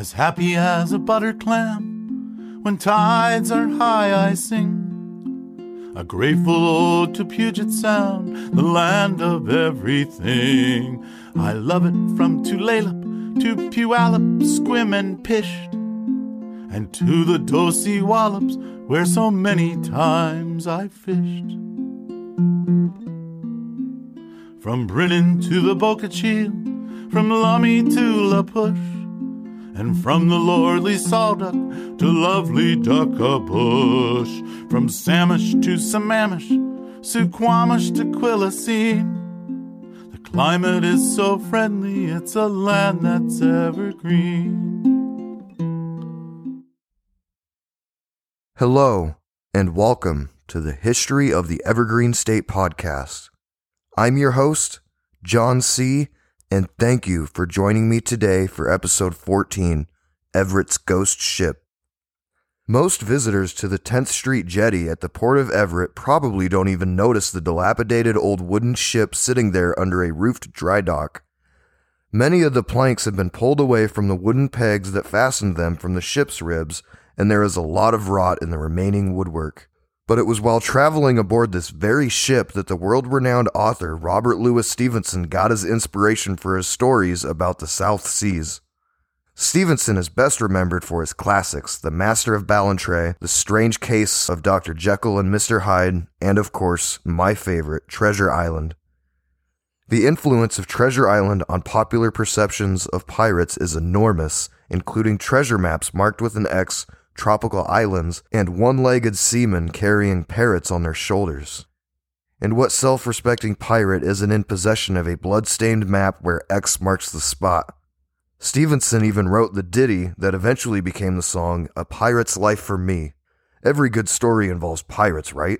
As happy as a butter clam, when tides are high, I sing. A grateful ode to Puget Sound, the land of everything. I love it from Tulalip to Puyallup, Sequim and Pysht, and to the Dosewallips, where so many times I fished. From Brinnon to the Boca from Lummi to La Push, and from the lordly Sol Duc to lovely Duckabush, from Samish to Sammamish, Suquamish to Quilcene. The climate is so friendly, it's a land that's evergreen. Hello, and welcome to the History of the Evergreen State podcast. I'm your host, Jon C., and thank you for joining me today for episode 14 Everett's Ghost Ship. Most visitors to the 10th Street Jetty at the Port of Everett probably don't even notice the dilapidated old wooden ship sitting there under a roofed dry dock. Many of the planks have been pulled away from the wooden pegs that fastened them from the ship's ribs, and there is a lot of rot in the remaining woodwork. But it was while traveling aboard this very ship that the world renowned author Robert Louis Stevenson got his inspiration for his stories about the South Seas. Stevenson is best remembered for his classics The Master of Ballantrae, The Strange Case of Dr. Jekyll and Mr. Hyde, and of course, my favorite, Treasure Island. The influence of Treasure Island on popular perceptions of pirates is enormous, including treasure maps marked with an X tropical islands, and one legged seamen carrying parrots on their shoulders. And what self respecting pirate isn't in possession of a blood stained map where X marks the spot? Stevenson even wrote the ditty that eventually became the song A Pirate's Life for Me. Every good story involves pirates, right?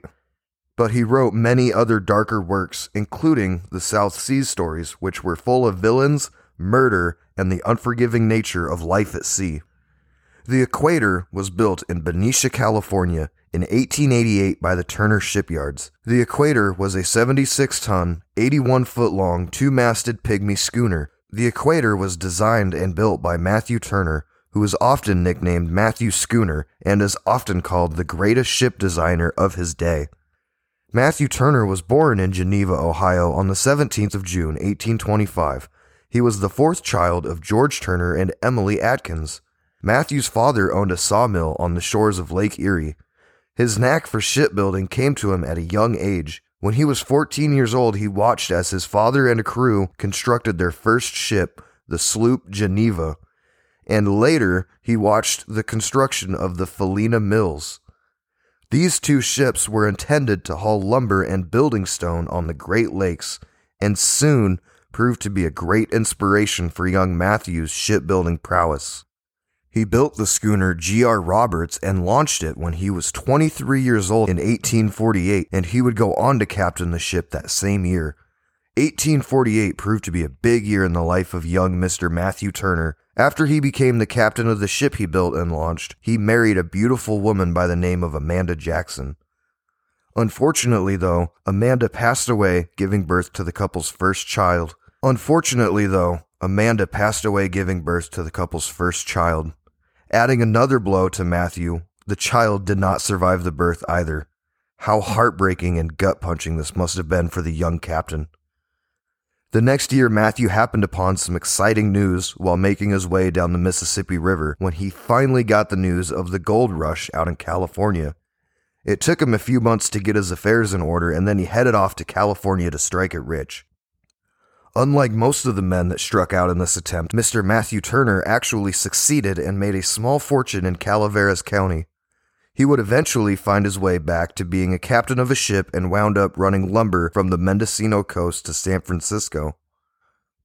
But he wrote many other darker works, including the South Seas stories, which were full of villains, murder, and the unforgiving nature of life at sea. The Equator was built in Benicia, California in 1888 by the Turner Shipyards. The Equator was a 76 ton, 81 foot long, two masted pygmy schooner. The Equator was designed and built by Matthew Turner, who is often nicknamed Matthew Schooner and is often called the greatest ship designer of his day. Matthew Turner was born in Geneva, Ohio on the 17th of June, 1825. He was the fourth child of George Turner and Emily Atkins. Matthew's father owned a sawmill on the shores of Lake Erie. His knack for shipbuilding came to him at a young age. When he was 14 years old, he watched as his father and a crew constructed their first ship, the sloop Geneva, and later he watched the construction of the Felina Mills. These two ships were intended to haul lumber and building stone on the Great Lakes, and soon proved to be a great inspiration for young Matthew's shipbuilding prowess. He built the schooner G.R. Roberts and launched it when he was 23 years old in 1848, and he would go on to captain the ship that same year. 1848 proved to be a big year in the life of young Mr. Matthew Turner. After he became the captain of the ship he built and launched, he married a beautiful woman by the name of Amanda Jackson. Unfortunately, though, Amanda passed away, giving birth to the couple's first child. Unfortunately, though, Amanda passed away giving birth to the couple's first child. Adding another blow to Matthew, the child did not survive the birth either. How heartbreaking and gut punching this must have been for the young captain. The next year, Matthew happened upon some exciting news while making his way down the Mississippi River when he finally got the news of the gold rush out in California. It took him a few months to get his affairs in order, and then he headed off to California to strike it rich. Unlike most of the men that struck out in this attempt, Mr. Matthew Turner actually succeeded and made a small fortune in Calaveras County. He would eventually find his way back to being a captain of a ship and wound up running lumber from the Mendocino coast to San Francisco.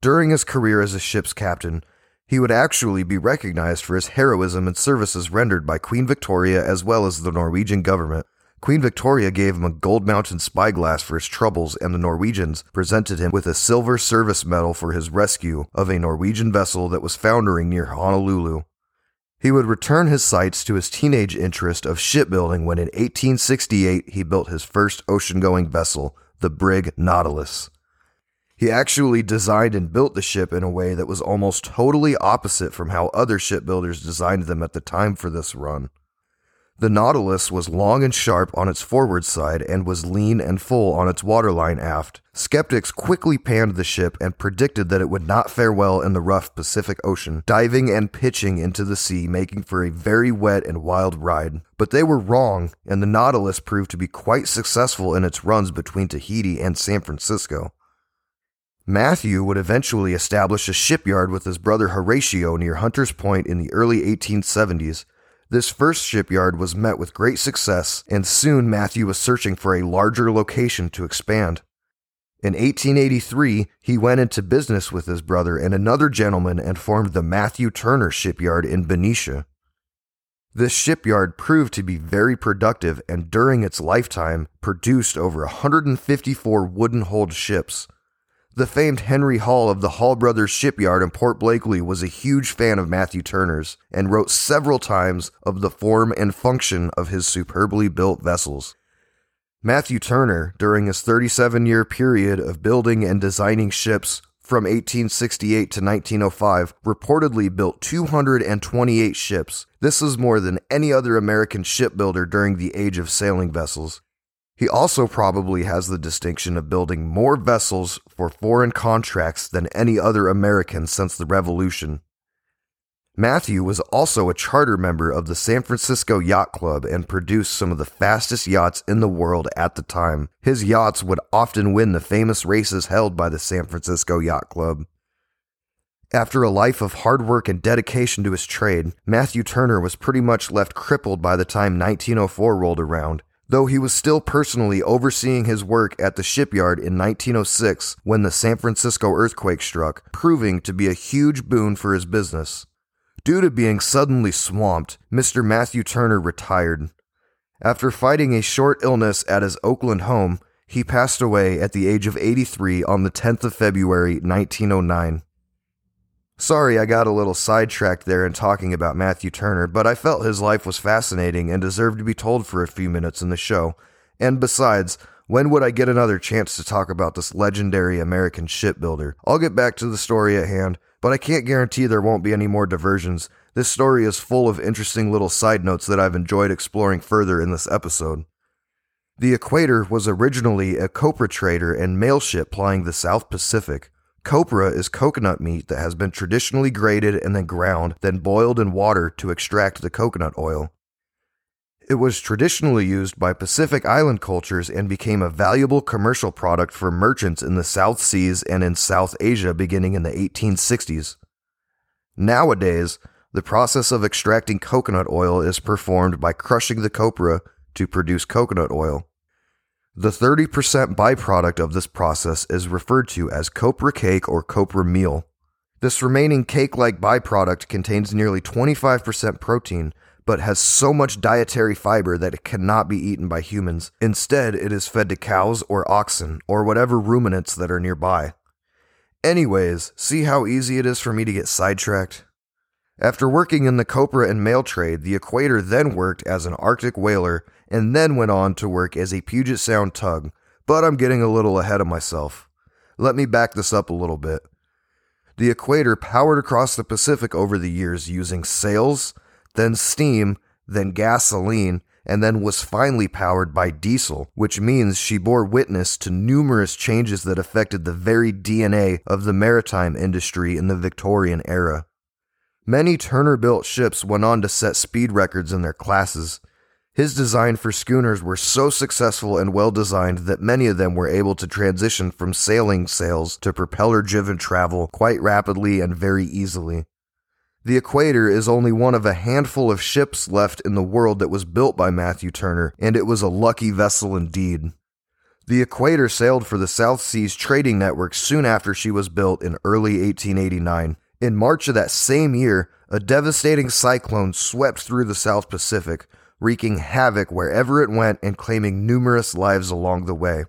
During his career as a ship's captain, he would actually be recognized for his heroism and services rendered by Queen Victoria as well as the Norwegian government. Queen Victoria gave him a gold mounted spyglass for his troubles, and the Norwegians presented him with a silver service medal for his rescue of a Norwegian vessel that was foundering near Honolulu. He would return his sights to his teenage interest of shipbuilding when in 1868 he built his first ocean going vessel, the brig Nautilus. He actually designed and built the ship in a way that was almost totally opposite from how other shipbuilders designed them at the time for this run. The Nautilus was long and sharp on its forward side and was lean and full on its waterline aft. Skeptics quickly panned the ship and predicted that it would not fare well in the rough Pacific Ocean, diving and pitching into the sea, making for a very wet and wild ride. But they were wrong, and the Nautilus proved to be quite successful in its runs between Tahiti and San Francisco. Matthew would eventually establish a shipyard with his brother Horatio near Hunters Point in the early 1870s. This first shipyard was met with great success, and soon Matthew was searching for a larger location to expand. In 1883, he went into business with his brother and another gentleman and formed the Matthew Turner Shipyard in Benicia. This shipyard proved to be very productive and during its lifetime produced over 154 wooden hulled ships. The famed Henry Hall of the Hall Brothers Shipyard in Port Blakely was a huge fan of Matthew Turner's and wrote several times of the form and function of his superbly built vessels. Matthew Turner, during his 37 year period of building and designing ships from 1868 to 1905, reportedly built 228 ships. This is more than any other American shipbuilder during the age of sailing vessels. He also probably has the distinction of building more vessels for foreign contracts than any other American since the Revolution. Matthew was also a charter member of the San Francisco Yacht Club and produced some of the fastest yachts in the world at the time. His yachts would often win the famous races held by the San Francisco Yacht Club. After a life of hard work and dedication to his trade, Matthew Turner was pretty much left crippled by the time 1904 rolled around though he was still personally overseeing his work at the shipyard in 1906 when the San Francisco earthquake struck, proving to be a huge boon for his business. Due to being suddenly swamped, Mr. Matthew Turner retired. After fighting a short illness at his Oakland home, he passed away at the age of 83 on the 10th of February 1909. Sorry, I got a little sidetracked there in talking about Matthew Turner, but I felt his life was fascinating and deserved to be told for a few minutes in the show. And besides, when would I get another chance to talk about this legendary American shipbuilder? I'll get back to the story at hand, but I can't guarantee there won't be any more diversions. This story is full of interesting little side notes that I've enjoyed exploring further in this episode. The Equator was originally a copra trader and mail ship plying the South Pacific. Copra is coconut meat that has been traditionally grated and then ground, then boiled in water to extract the coconut oil. It was traditionally used by Pacific Island cultures and became a valuable commercial product for merchants in the South Seas and in South Asia beginning in the 1860s. Nowadays, the process of extracting coconut oil is performed by crushing the copra to produce coconut oil. The 30% byproduct of this process is referred to as copra cake or copra meal. This remaining cake like byproduct contains nearly 25% protein, but has so much dietary fiber that it cannot be eaten by humans. Instead, it is fed to cows or oxen or whatever ruminants that are nearby. Anyways, see how easy it is for me to get sidetracked? After working in the copra and mail trade, the equator then worked as an Arctic whaler and then went on to work as a Puget Sound tug, but I'm getting a little ahead of myself. Let me back this up a little bit. The equator powered across the Pacific over the years using sails, then steam, then gasoline, and then was finally powered by diesel, which means she bore witness to numerous changes that affected the very DNA of the maritime industry in the Victorian era. Many Turner built ships went on to set speed records in their classes, his design for schooners were so successful and well designed that many of them were able to transition from sailing sails to propeller driven travel quite rapidly and very easily. The Equator is only one of a handful of ships left in the world that was built by Matthew Turner, and it was a lucky vessel indeed. The Equator sailed for the South Seas Trading Network soon after she was built in early 1889. In March of that same year, a devastating cyclone swept through the South Pacific, wreaking havoc wherever it went and claiming numerous lives along the way.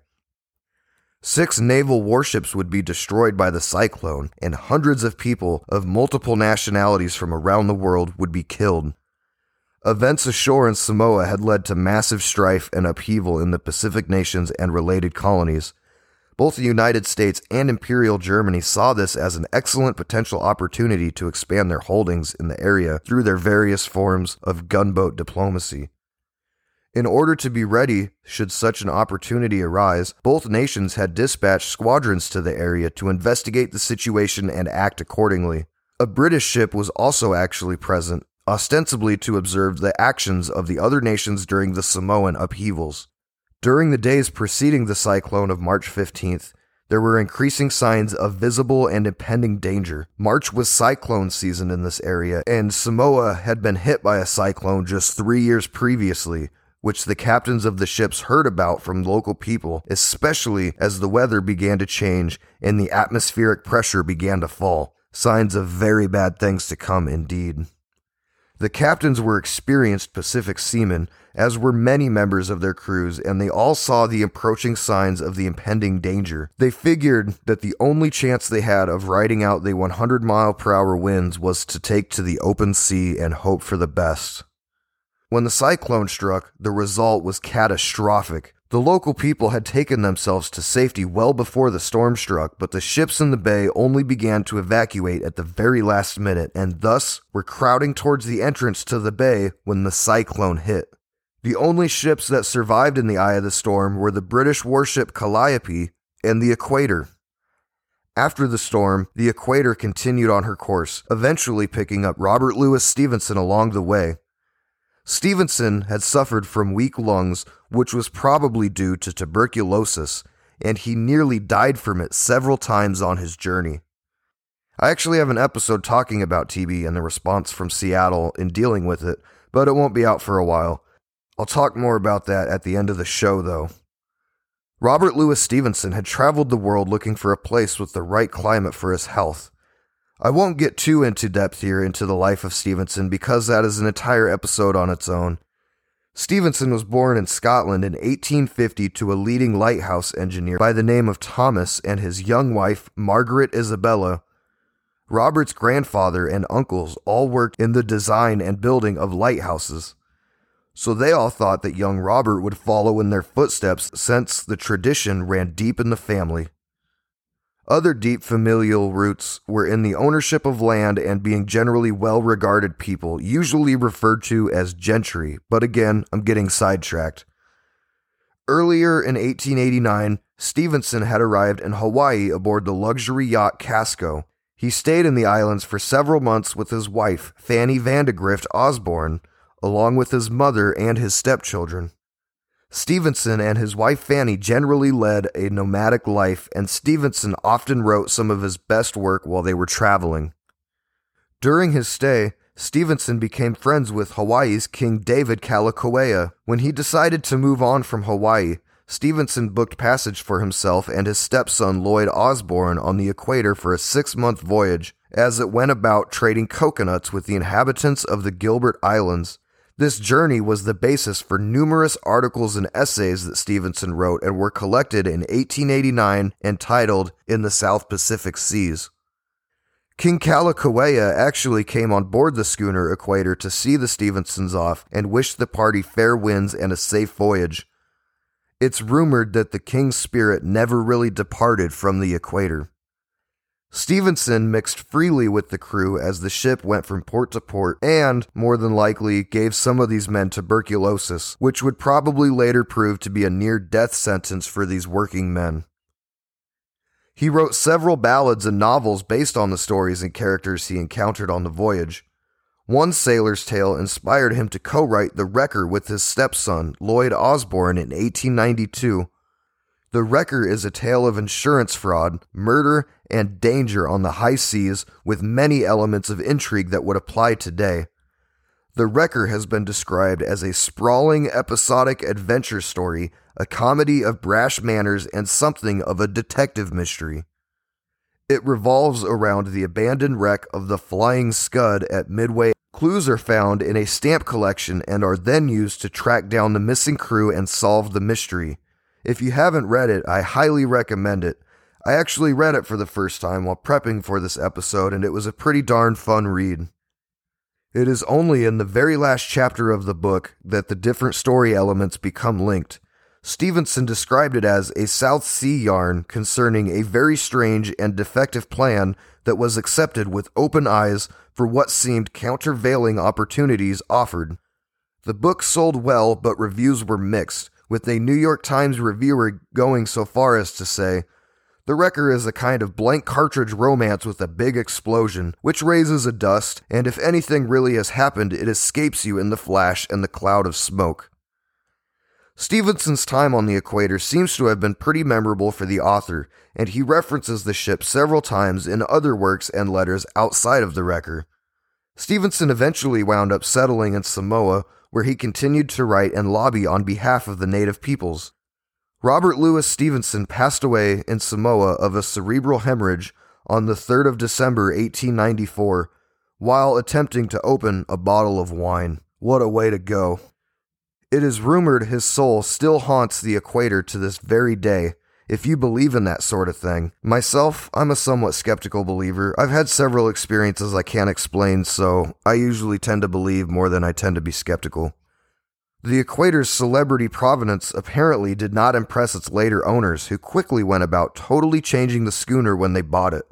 Six naval warships would be destroyed by the cyclone, and hundreds of people of multiple nationalities from around the world would be killed. Events ashore in Samoa had led to massive strife and upheaval in the Pacific nations and related colonies. Both the United States and Imperial Germany saw this as an excellent potential opportunity to expand their holdings in the area through their various forms of gunboat diplomacy. In order to be ready should such an opportunity arise, both nations had dispatched squadrons to the area to investigate the situation and act accordingly. A British ship was also actually present, ostensibly to observe the actions of the other nations during the Samoan upheavals. During the days preceding the cyclone of March 15th, there were increasing signs of visible and impending danger. March was cyclone season in this area, and Samoa had been hit by a cyclone just three years previously, which the captains of the ships heard about from local people, especially as the weather began to change and the atmospheric pressure began to fall. Signs of very bad things to come, indeed. The captains were experienced Pacific seamen, as were many members of their crews, and they all saw the approaching signs of the impending danger. They figured that the only chance they had of riding out the 100 mile per hour winds was to take to the open sea and hope for the best. When the cyclone struck, the result was catastrophic. The local people had taken themselves to safety well before the storm struck, but the ships in the bay only began to evacuate at the very last minute and thus were crowding towards the entrance to the bay when the cyclone hit. The only ships that survived in the eye of the storm were the British warship Calliope and the Equator. After the storm, the Equator continued on her course, eventually picking up Robert Louis Stevenson along the way. Stevenson had suffered from weak lungs, which was probably due to tuberculosis, and he nearly died from it several times on his journey. I actually have an episode talking about TB and the response from Seattle in dealing with it, but it won't be out for a while. I'll talk more about that at the end of the show, though. Robert Louis Stevenson had traveled the world looking for a place with the right climate for his health. I won't get too into depth here into the life of Stevenson because that is an entire episode on its own. Stevenson was born in Scotland in 1850 to a leading lighthouse engineer by the name of Thomas and his young wife, Margaret Isabella. Robert's grandfather and uncles all worked in the design and building of lighthouses. So they all thought that young Robert would follow in their footsteps since the tradition ran deep in the family. Other deep familial roots were in the ownership of land and being generally well regarded people, usually referred to as gentry, but again, I'm getting sidetracked. Earlier in 1889, Stevenson had arrived in Hawaii aboard the luxury yacht Casco. He stayed in the islands for several months with his wife, Fanny Vandegrift Osborne, along with his mother and his stepchildren. Stevenson and his wife Fanny generally led a nomadic life, and Stevenson often wrote some of his best work while they were traveling. During his stay, Stevenson became friends with Hawaii's King David Kalakaua. When he decided to move on from Hawaii, Stevenson booked passage for himself and his stepson Lloyd Osborne on the equator for a six month voyage as it went about trading coconuts with the inhabitants of the Gilbert Islands this journey was the basis for numerous articles and essays that Stevenson wrote and were collected in 1889 entitled In the South Pacific Seas. King Kalakaua actually came on board the schooner Equator to see the Stevensons off and wish the party fair winds and a safe voyage. It's rumored that the king's spirit never really departed from the equator. Stevenson mixed freely with the crew as the ship went from port to port and, more than likely, gave some of these men tuberculosis, which would probably later prove to be a near death sentence for these working men. He wrote several ballads and novels based on the stories and characters he encountered on the voyage. One sailor's tale inspired him to co write The Wrecker with his stepson, Lloyd Osborne, in 1892 the Wrecker is a tale of insurance fraud, murder, and danger on the high seas with many elements of intrigue that would apply today. The Wrecker has been described as a sprawling episodic adventure story, a comedy of brash manners, and something of a detective mystery. It revolves around the abandoned wreck of the Flying Scud at Midway. Clues are found in a stamp collection and are then used to track down the missing crew and solve the mystery. If you haven't read it, I highly recommend it. I actually read it for the first time while prepping for this episode, and it was a pretty darn fun read. It is only in the very last chapter of the book that the different story elements become linked. Stevenson described it as a South Sea yarn concerning a very strange and defective plan that was accepted with open eyes for what seemed countervailing opportunities offered. The book sold well, but reviews were mixed, with a New York Times reviewer going so far as to say, The Wrecker is a kind of blank cartridge romance with a big explosion, which raises a dust, and if anything really has happened, it escapes you in the flash and the cloud of smoke. Stevenson's time on the equator seems to have been pretty memorable for the author, and he references the ship several times in other works and letters outside of the Wrecker. Stevenson eventually wound up settling in Samoa, where he continued to write and lobby on behalf of the native peoples. Robert Louis Stevenson passed away in Samoa of a cerebral hemorrhage on the 3rd of December 1894 while attempting to open a bottle of wine. What a way to go! It is rumored his soul still haunts the equator to this very day, if you believe in that sort of thing. Myself, I'm a somewhat skeptical believer. I've had several experiences I can't explain, so I usually tend to believe more than I tend to be skeptical. The equator's celebrity provenance apparently did not impress its later owners, who quickly went about totally changing the schooner when they bought it.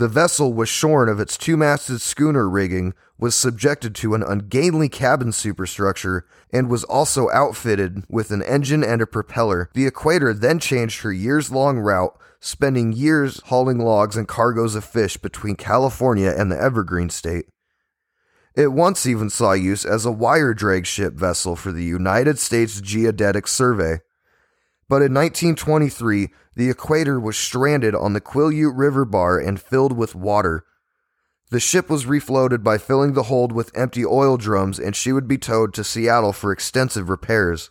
The vessel was shorn of its two masted schooner rigging, was subjected to an ungainly cabin superstructure, and was also outfitted with an engine and a propeller. The Equator then changed her years long route, spending years hauling logs and cargoes of fish between California and the Evergreen State. It once even saw use as a wire drag ship vessel for the United States Geodetic Survey. But in 1923, the equator was stranded on the Quileute River bar and filled with water. The ship was refloated by filling the hold with empty oil drums, and she would be towed to Seattle for extensive repairs.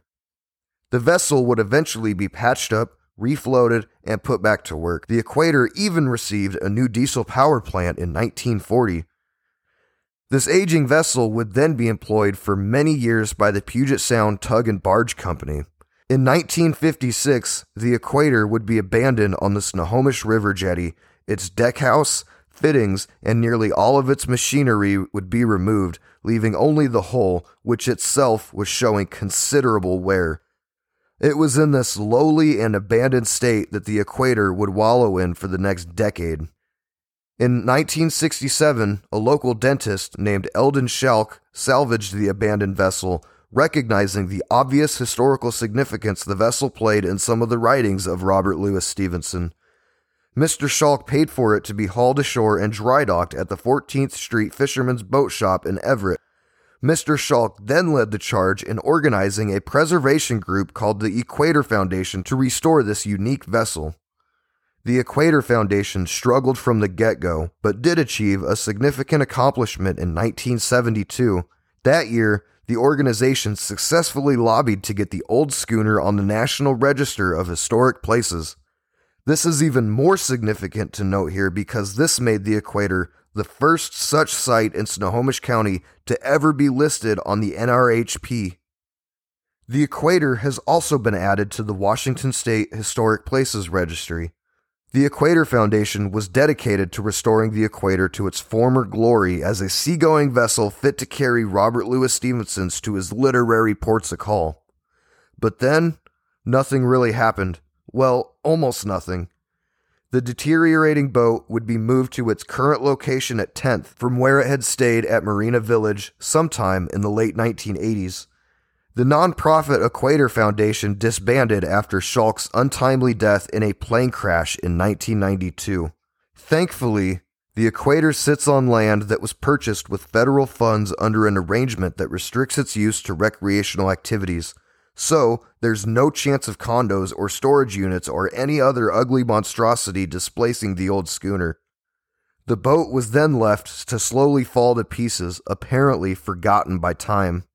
The vessel would eventually be patched up, refloated, and put back to work. The equator even received a new diesel power plant in 1940. This aging vessel would then be employed for many years by the Puget Sound Tug and Barge Company. In 1956, the equator would be abandoned on the Snohomish River jetty. Its deckhouse, fittings, and nearly all of its machinery would be removed, leaving only the hull, which itself was showing considerable wear. It was in this lowly and abandoned state that the equator would wallow in for the next decade. In 1967, a local dentist named Eldon Schalk salvaged the abandoned vessel recognizing the obvious historical significance the vessel played in some of the writings of Robert Louis Stevenson. Mr. Schalk paid for it to be hauled ashore and dry docked at the 14th Street Fisherman's Boat Shop in Everett. Mr. Schalk then led the charge in organizing a preservation group called the Equator Foundation to restore this unique vessel. The Equator Foundation struggled from the get go, but did achieve a significant accomplishment in 1972. That year, the organization successfully lobbied to get the old schooner on the National Register of Historic Places. This is even more significant to note here because this made the equator the first such site in Snohomish County to ever be listed on the NRHP. The equator has also been added to the Washington State Historic Places Registry. The Equator Foundation was dedicated to restoring the equator to its former glory as a seagoing vessel fit to carry Robert Louis Stevenson's to his literary ports of call. But then, nothing really happened. Well, almost nothing. The deteriorating boat would be moved to its current location at 10th from where it had stayed at Marina Village sometime in the late 1980s. The nonprofit Equator Foundation disbanded after Schalk's untimely death in a plane crash in 1992. Thankfully, the equator sits on land that was purchased with federal funds under an arrangement that restricts its use to recreational activities. So, there's no chance of condos or storage units or any other ugly monstrosity displacing the old schooner. The boat was then left to slowly fall to pieces, apparently forgotten by time.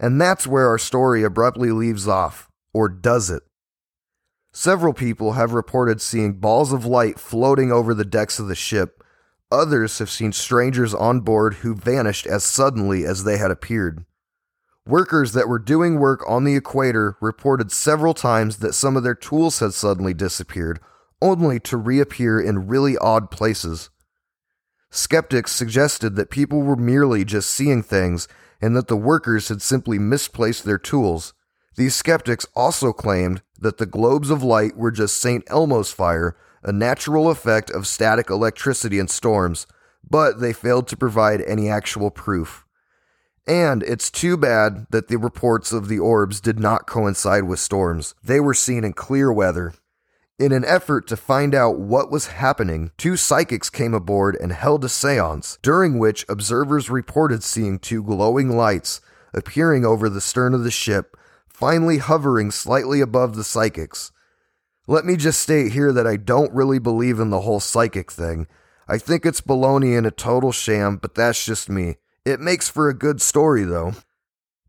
And that's where our story abruptly leaves off, or does it? Several people have reported seeing balls of light floating over the decks of the ship. Others have seen strangers on board who vanished as suddenly as they had appeared. Workers that were doing work on the equator reported several times that some of their tools had suddenly disappeared, only to reappear in really odd places. Skeptics suggested that people were merely just seeing things and that the workers had simply misplaced their tools. These skeptics also claimed that the globes of light were just St. Elmo's fire, a natural effect of static electricity in storms, but they failed to provide any actual proof. And it's too bad that the reports of the orbs did not coincide with storms. They were seen in clear weather. In an effort to find out what was happening, two psychics came aboard and held a seance, during which observers reported seeing two glowing lights appearing over the stern of the ship, finally hovering slightly above the psychics. Let me just state here that I don't really believe in the whole psychic thing. I think it's baloney and a total sham, but that's just me. It makes for a good story, though.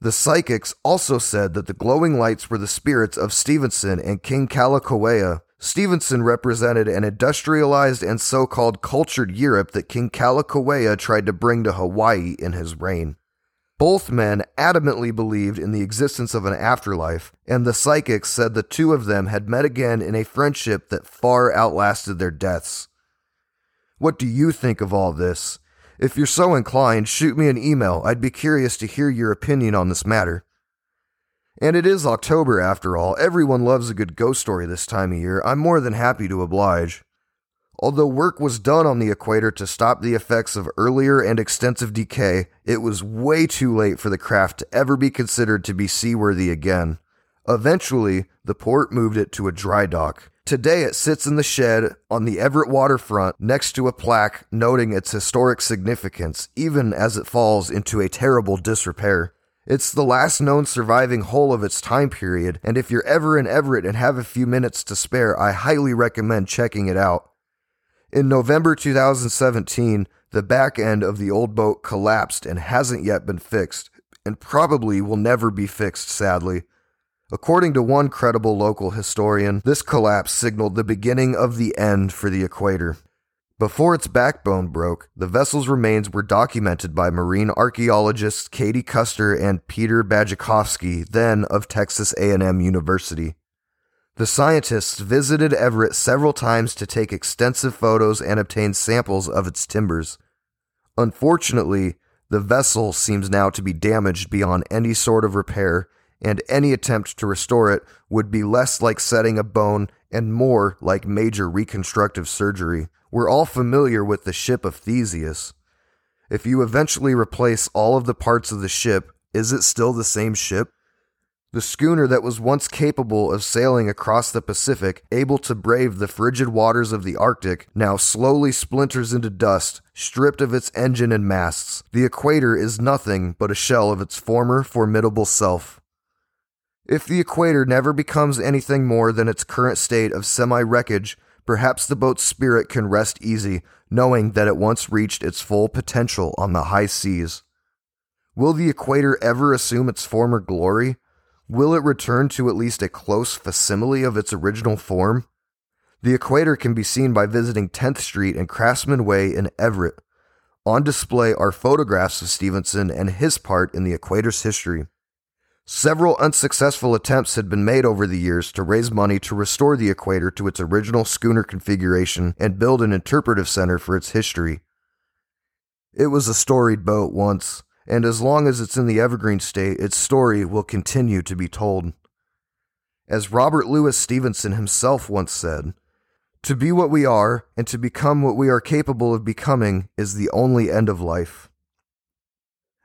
The psychics also said that the glowing lights were the spirits of Stevenson and King Kalakaua. Stevenson represented an industrialized and so called cultured Europe that King Kalakaua tried to bring to Hawaii in his reign. Both men adamantly believed in the existence of an afterlife, and the psychics said the two of them had met again in a friendship that far outlasted their deaths. What do you think of all this? If you're so inclined, shoot me an email. I'd be curious to hear your opinion on this matter. And it is October after all. Everyone loves a good ghost story this time of year. I'm more than happy to oblige. Although work was done on the equator to stop the effects of earlier and extensive decay, it was way too late for the craft to ever be considered to be seaworthy again. Eventually, the port moved it to a dry dock. Today, it sits in the shed on the Everett waterfront next to a plaque noting its historic significance, even as it falls into a terrible disrepair. It's the last known surviving hull of its time period, and if you're ever in Everett and have a few minutes to spare, I highly recommend checking it out. In November 2017, the back end of the old boat collapsed and hasn't yet been fixed, and probably will never be fixed, sadly. According to one credible local historian, this collapse signaled the beginning of the end for the equator. Before its backbone broke, the vessel's remains were documented by marine archaeologists Katie Custer and Peter Bajikovsky, then of Texas A&M University. The scientists visited Everett several times to take extensive photos and obtain samples of its timbers. Unfortunately, the vessel seems now to be damaged beyond any sort of repair, and any attempt to restore it would be less like setting a bone and more like major reconstructive surgery. We're all familiar with the ship of Theseus. If you eventually replace all of the parts of the ship, is it still the same ship? The schooner that was once capable of sailing across the Pacific, able to brave the frigid waters of the Arctic, now slowly splinters into dust, stripped of its engine and masts. The equator is nothing but a shell of its former formidable self. If the equator never becomes anything more than its current state of semi wreckage, perhaps the boat's spirit can rest easy, knowing that it once reached its full potential on the high seas. Will the equator ever assume its former glory? Will it return to at least a close facsimile of its original form? The equator can be seen by visiting 10th Street and Craftsman Way in Everett. On display are photographs of Stevenson and his part in the equator's history. Several unsuccessful attempts had been made over the years to raise money to restore the equator to its original schooner configuration and build an interpretive center for its history. It was a storied boat once, and as long as it's in the evergreen state, its story will continue to be told. As Robert Louis Stevenson himself once said, to be what we are and to become what we are capable of becoming is the only end of life.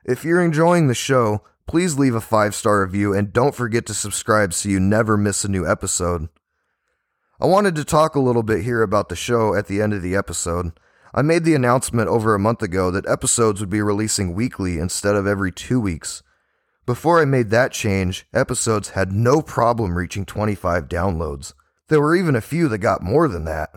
If you're enjoying the show, please leave a five star review and don't forget to subscribe so you never miss a new episode. I wanted to talk a little bit here about the show at the end of the episode. I made the announcement over a month ago that episodes would be releasing weekly instead of every two weeks. Before I made that change, episodes had no problem reaching 25 downloads. There were even a few that got more than that.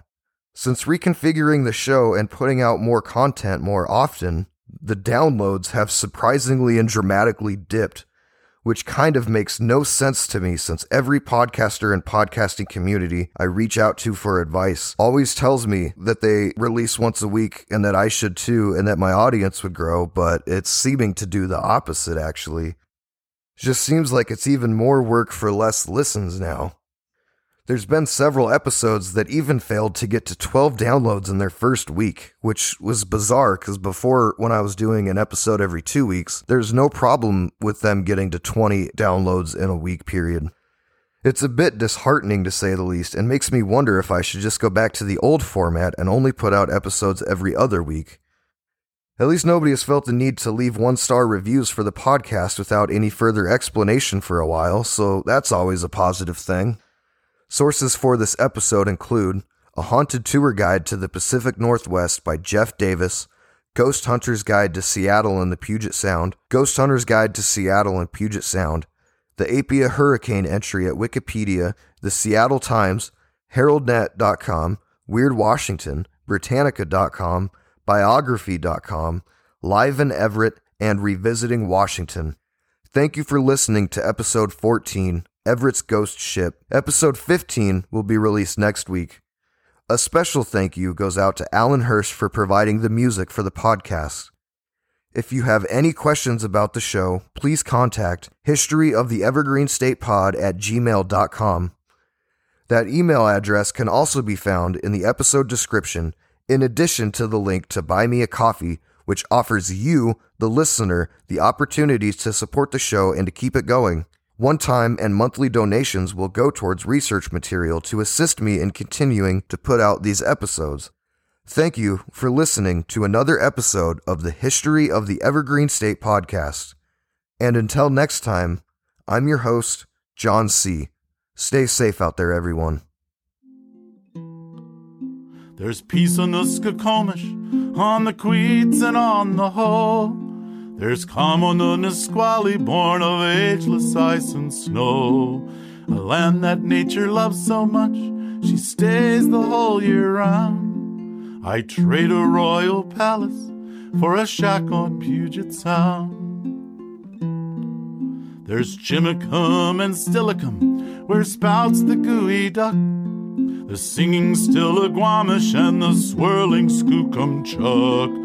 Since reconfiguring the show and putting out more content more often, the downloads have surprisingly and dramatically dipped which kind of makes no sense to me since every podcaster and podcasting community I reach out to for advice always tells me that they release once a week and that I should too and that my audience would grow, but it's seeming to do the opposite actually. Just seems like it's even more work for less listens now. There's been several episodes that even failed to get to 12 downloads in their first week, which was bizarre because before, when I was doing an episode every two weeks, there's no problem with them getting to 20 downloads in a week period. It's a bit disheartening to say the least, and makes me wonder if I should just go back to the old format and only put out episodes every other week. At least nobody has felt the need to leave one star reviews for the podcast without any further explanation for a while, so that's always a positive thing. Sources for this episode include A Haunted Tour Guide to the Pacific Northwest by Jeff Davis, Ghost Hunter's Guide to Seattle and the Puget Sound, Ghost Hunter's Guide to Seattle and Puget Sound, the Apia Hurricane entry at Wikipedia, the Seattle Times, HeraldNet.com, Weird Washington, Britannica.com, Biography.com, Live in Everett, and Revisiting Washington. Thank you for listening to episode 14 Everett's Ghost Ship. Episode 15 will be released next week. A special thank you goes out to Alan Hirsch for providing the music for the podcast. If you have any questions about the show, please contact History of the Evergreen State Pod at gmail.com. That email address can also be found in the episode description, in addition to the link to Buy Me a Coffee, which offers you, the listener, the opportunity to support the show and to keep it going. One time and monthly donations will go towards research material to assist me in continuing to put out these episodes. Thank you for listening to another episode of the History of the Evergreen State podcast. And until next time, I'm your host, Jon C. Stay safe out there, everyone. There's peace on the Skokomish, on the Queets, and on the Hoh. There's the Nisqually, born of ageless ice and snow. A land that nature loves so much, she stays the whole year round. I trade a royal palace for a shack on Puget Sound. There's Chimacum and Steilacoom, where spouts the geoduck. The singing Stillaguamish and the swirling Skookumchuck.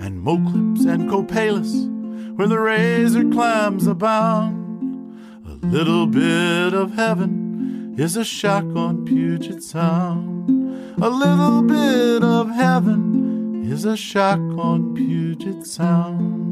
And Moclips and Copalis, where the razor clams abound. A little bit of heaven is a shack on Puget Sound. A little bit of heaven is a shack on Puget Sound.